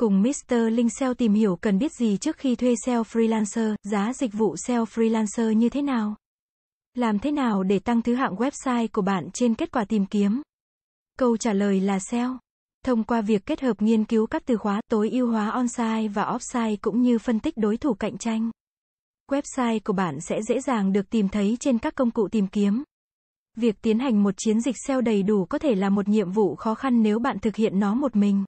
Cùng Mr. Linh SEO tìm hiểu cần biết gì trước khi thuê SEO freelancer, giá dịch vụ SEO freelancer như thế nào? Làm thế nào để tăng thứ hạng website của bạn trên kết quả tìm kiếm? Câu trả lời là SEO. Thông qua việc kết hợp nghiên cứu các từ khóa, tối ưu hóa onsite và offsite cũng như phân tích đối thủ cạnh tranh. Website của bạn sẽ dễ dàng được tìm thấy trên các công cụ tìm kiếm. Việc tiến hành một chiến dịch SEO đầy đủ có thể là một nhiệm vụ khó khăn nếu bạn thực hiện nó một mình.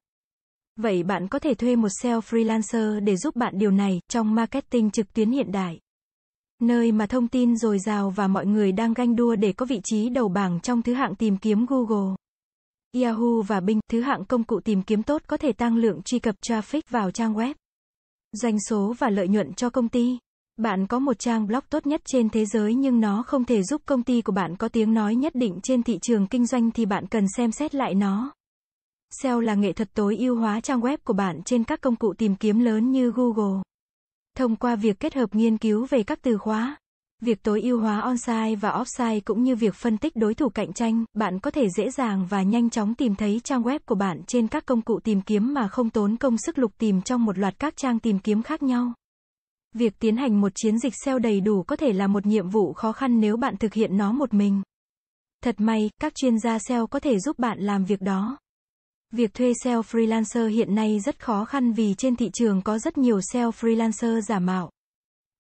Vậy bạn có thể thuê một SEO freelancer để giúp bạn điều này trong marketing trực tuyến hiện đại. Nơi mà thông tin dồi dào và mọi người đang ganh đua để có vị trí đầu bảng trong thứ hạng tìm kiếm Google. Yahoo và Bing, thứ hạng công cụ tìm kiếm tốt có thể tăng lượng truy cập traffic vào trang web. Doanh số và lợi nhuận cho công ty. Bạn có một trang blog tốt nhất trên thế giới nhưng nó không thể giúp công ty của bạn có tiếng nói nhất định trên thị trường kinh doanh thì bạn cần xem xét lại nó. SEO là nghệ thuật tối ưu hóa trang web của bạn trên các công cụ tìm kiếm lớn như Google. Thông qua việc kết hợp nghiên cứu về các từ khóa, việc tối ưu hóa onsite và offsite cũng như việc phân tích đối thủ cạnh tranh, bạn có thể dễ dàng và nhanh chóng tìm thấy trang web của bạn trên các công cụ tìm kiếm mà không tốn công sức lục tìm trong một loạt các trang tìm kiếm khác nhau. Việc tiến hành một chiến dịch SEO đầy đủ có thể là một nhiệm vụ khó khăn nếu bạn thực hiện nó một mình. Thật may, các chuyên gia SEO có thể giúp bạn làm việc đó. Việc thuê SEO freelancer hiện nay rất khó khăn vì trên thị trường có rất nhiều SEO freelancer giả mạo.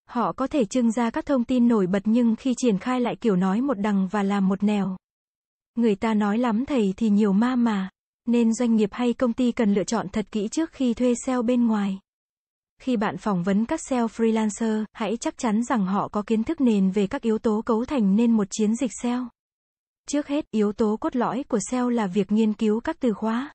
Họ có thể trưng ra các thông tin nổi bật nhưng khi triển khai lại kiểu nói một đằng và làm một nẻo. Người ta nói lắm thầy thì nhiều ma mà. Nên doanh nghiệp hay công ty cần lựa chọn thật kỹ trước khi thuê SEO bên ngoài. Khi bạn phỏng vấn các SEO freelancer, hãy chắc chắn rằng họ có kiến thức nền về các yếu tố cấu thành nên một chiến dịch SEO. Trước hết, yếu tố cốt lõi của SEO là việc nghiên cứu các từ khóa.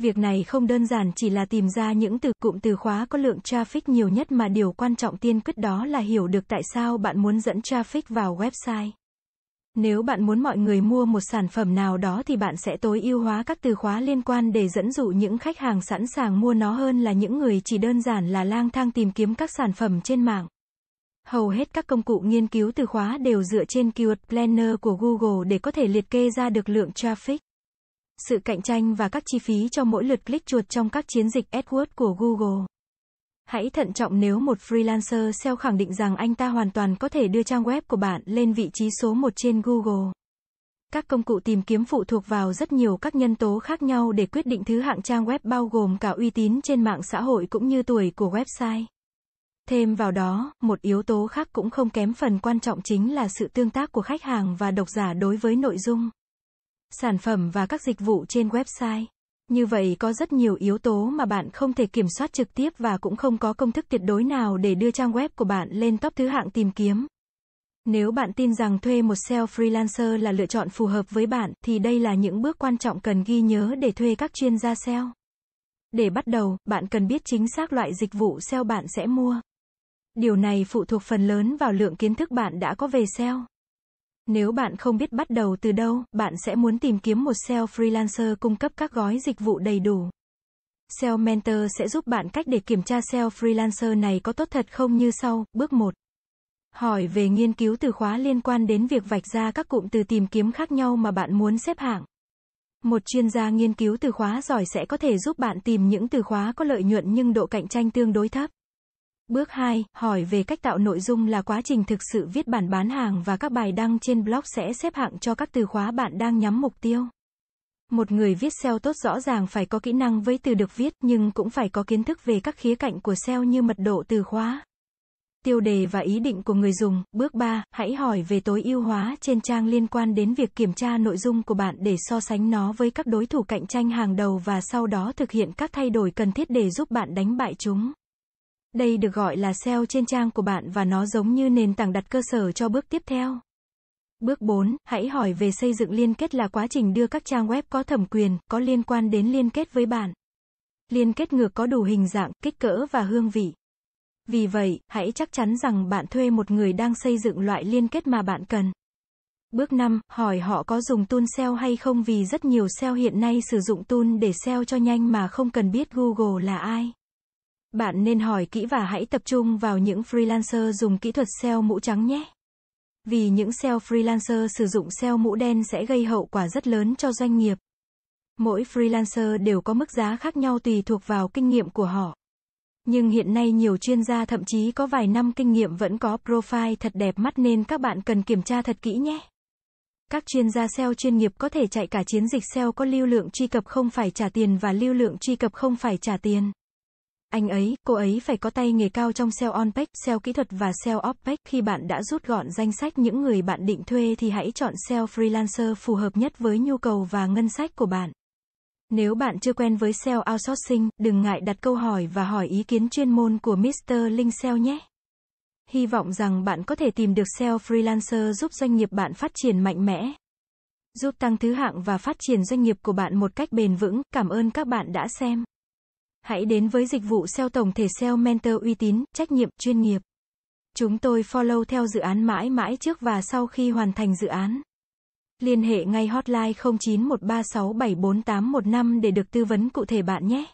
Việc này không đơn giản chỉ là tìm ra những từ, cụm từ khóa có lượng traffic nhiều nhất mà điều quan trọng tiên quyết đó là hiểu được tại sao bạn muốn dẫn traffic vào website. Nếu bạn muốn mọi người mua một sản phẩm nào đó thì bạn sẽ tối ưu hóa các từ khóa liên quan để dẫn dụ những khách hàng sẵn sàng mua nó hơn là những người chỉ đơn giản là lang thang tìm kiếm các sản phẩm trên mạng. Hầu hết các công cụ nghiên cứu từ khóa đều dựa trên Keyword Planner của Google để có thể liệt kê ra được lượng traffic sự cạnh tranh và các chi phí cho mỗi lượt click chuột trong các chiến dịch AdWords của Google. Hãy thận trọng nếu một freelancer SEO khẳng định rằng anh ta hoàn toàn có thể đưa trang web của bạn lên vị trí số 1 trên Google. Các công cụ tìm kiếm phụ thuộc vào rất nhiều các nhân tố khác nhau để quyết định thứ hạng trang web bao gồm cả uy tín trên mạng xã hội cũng như tuổi của website. Thêm vào đó, một yếu tố khác cũng không kém phần quan trọng chính là sự tương tác của khách hàng và độc giả đối với nội dung sản phẩm và các dịch vụ trên website. Như vậy có rất nhiều yếu tố mà bạn không thể kiểm soát trực tiếp và cũng không có công thức tuyệt đối nào để đưa trang web của bạn lên top thứ hạng tìm kiếm. Nếu bạn tin rằng thuê một SEO freelancer là lựa chọn phù hợp với bạn, thì đây là những bước quan trọng cần ghi nhớ để thuê các chuyên gia SEO. Để bắt đầu, bạn cần biết chính xác loại dịch vụ SEO bạn sẽ mua. Điều này phụ thuộc phần lớn vào lượng kiến thức bạn đã có về SEO. Nếu bạn không biết bắt đầu từ đâu, bạn sẽ muốn tìm kiếm một SEO freelancer cung cấp các gói dịch vụ đầy đủ. SEO Mentor sẽ giúp bạn cách để kiểm tra SEO freelancer này có tốt thật không như sau. Bước 1. Hỏi về nghiên cứu từ khóa liên quan đến việc vạch ra các cụm từ tìm kiếm khác nhau mà bạn muốn xếp hạng. Một chuyên gia nghiên cứu từ khóa giỏi sẽ có thể giúp bạn tìm những từ khóa có lợi nhuận nhưng độ cạnh tranh tương đối thấp. Bước 2, hỏi về cách tạo nội dung là quá trình thực sự viết bản bán hàng và các bài đăng trên blog sẽ xếp hạng cho các từ khóa bạn đang nhắm mục tiêu. Một người viết SEO tốt rõ ràng phải có kỹ năng với từ được viết nhưng cũng phải có kiến thức về các khía cạnh của SEO như mật độ từ khóa. Tiêu đề và ý định của người dùng. Bước 3, hãy hỏi về tối ưu hóa trên trang liên quan đến việc kiểm tra nội dung của bạn để so sánh nó với các đối thủ cạnh tranh hàng đầu và sau đó thực hiện các thay đổi cần thiết để giúp bạn đánh bại chúng. Đây được gọi là SEO trên trang của bạn và nó giống như nền tảng đặt cơ sở cho bước tiếp theo. Bước 4, hãy hỏi về xây dựng liên kết là quá trình đưa các trang web có thẩm quyền, có liên quan đến liên kết với bạn. Liên kết ngược có đủ hình dạng, kích cỡ và hương vị. Vì vậy, hãy chắc chắn rằng bạn thuê một người đang xây dựng loại liên kết mà bạn cần. Bước 5, hỏi họ có dùng tool SEO hay không vì rất nhiều SEO hiện nay sử dụng tool để SEO cho nhanh mà không cần biết Google là ai. Bạn nên hỏi kỹ và hãy tập trung vào những freelancer dùng kỹ thuật SEO mũ trắng nhé. Vì những SEO freelancer sử dụng SEO mũ đen sẽ gây hậu quả rất lớn cho doanh nghiệp. Mỗi freelancer đều có mức giá khác nhau tùy thuộc vào kinh nghiệm của họ. Nhưng hiện nay nhiều chuyên gia thậm chí có vài năm kinh nghiệm vẫn có profile thật đẹp mắt nên các bạn cần kiểm tra thật kỹ nhé. Các chuyên gia SEO chuyên nghiệp có thể chạy cả chiến dịch SEO có lưu lượng truy cập không phải trả tiền và lưu lượng truy cập không phải trả tiền. Anh ấy, cô ấy phải có tay nghề cao trong SEO on page, SEO kỹ thuật và SEO off page. Khi bạn đã rút gọn danh sách những người bạn định thuê thì hãy chọn SEO freelancer phù hợp nhất với nhu cầu và ngân sách của bạn. Nếu bạn chưa quen với SEO outsourcing, đừng ngại đặt câu hỏi và hỏi ý kiến chuyên môn của Mr. Linh SEO nhé. Hy vọng rằng bạn có thể tìm được SEO freelancer giúp doanh nghiệp bạn phát triển mạnh mẽ. Giúp tăng thứ hạng và phát triển doanh nghiệp của bạn một cách bền vững. Cảm ơn các bạn đã xem. Hãy đến với dịch vụ SEO tổng thể SEO Mentor uy tín, trách nhiệm, chuyên nghiệp. Chúng tôi follow theo dự án mãi mãi trước và sau khi hoàn thành dự án. Liên hệ ngay hotline 0913674815 để được tư vấn cụ thể bạn nhé.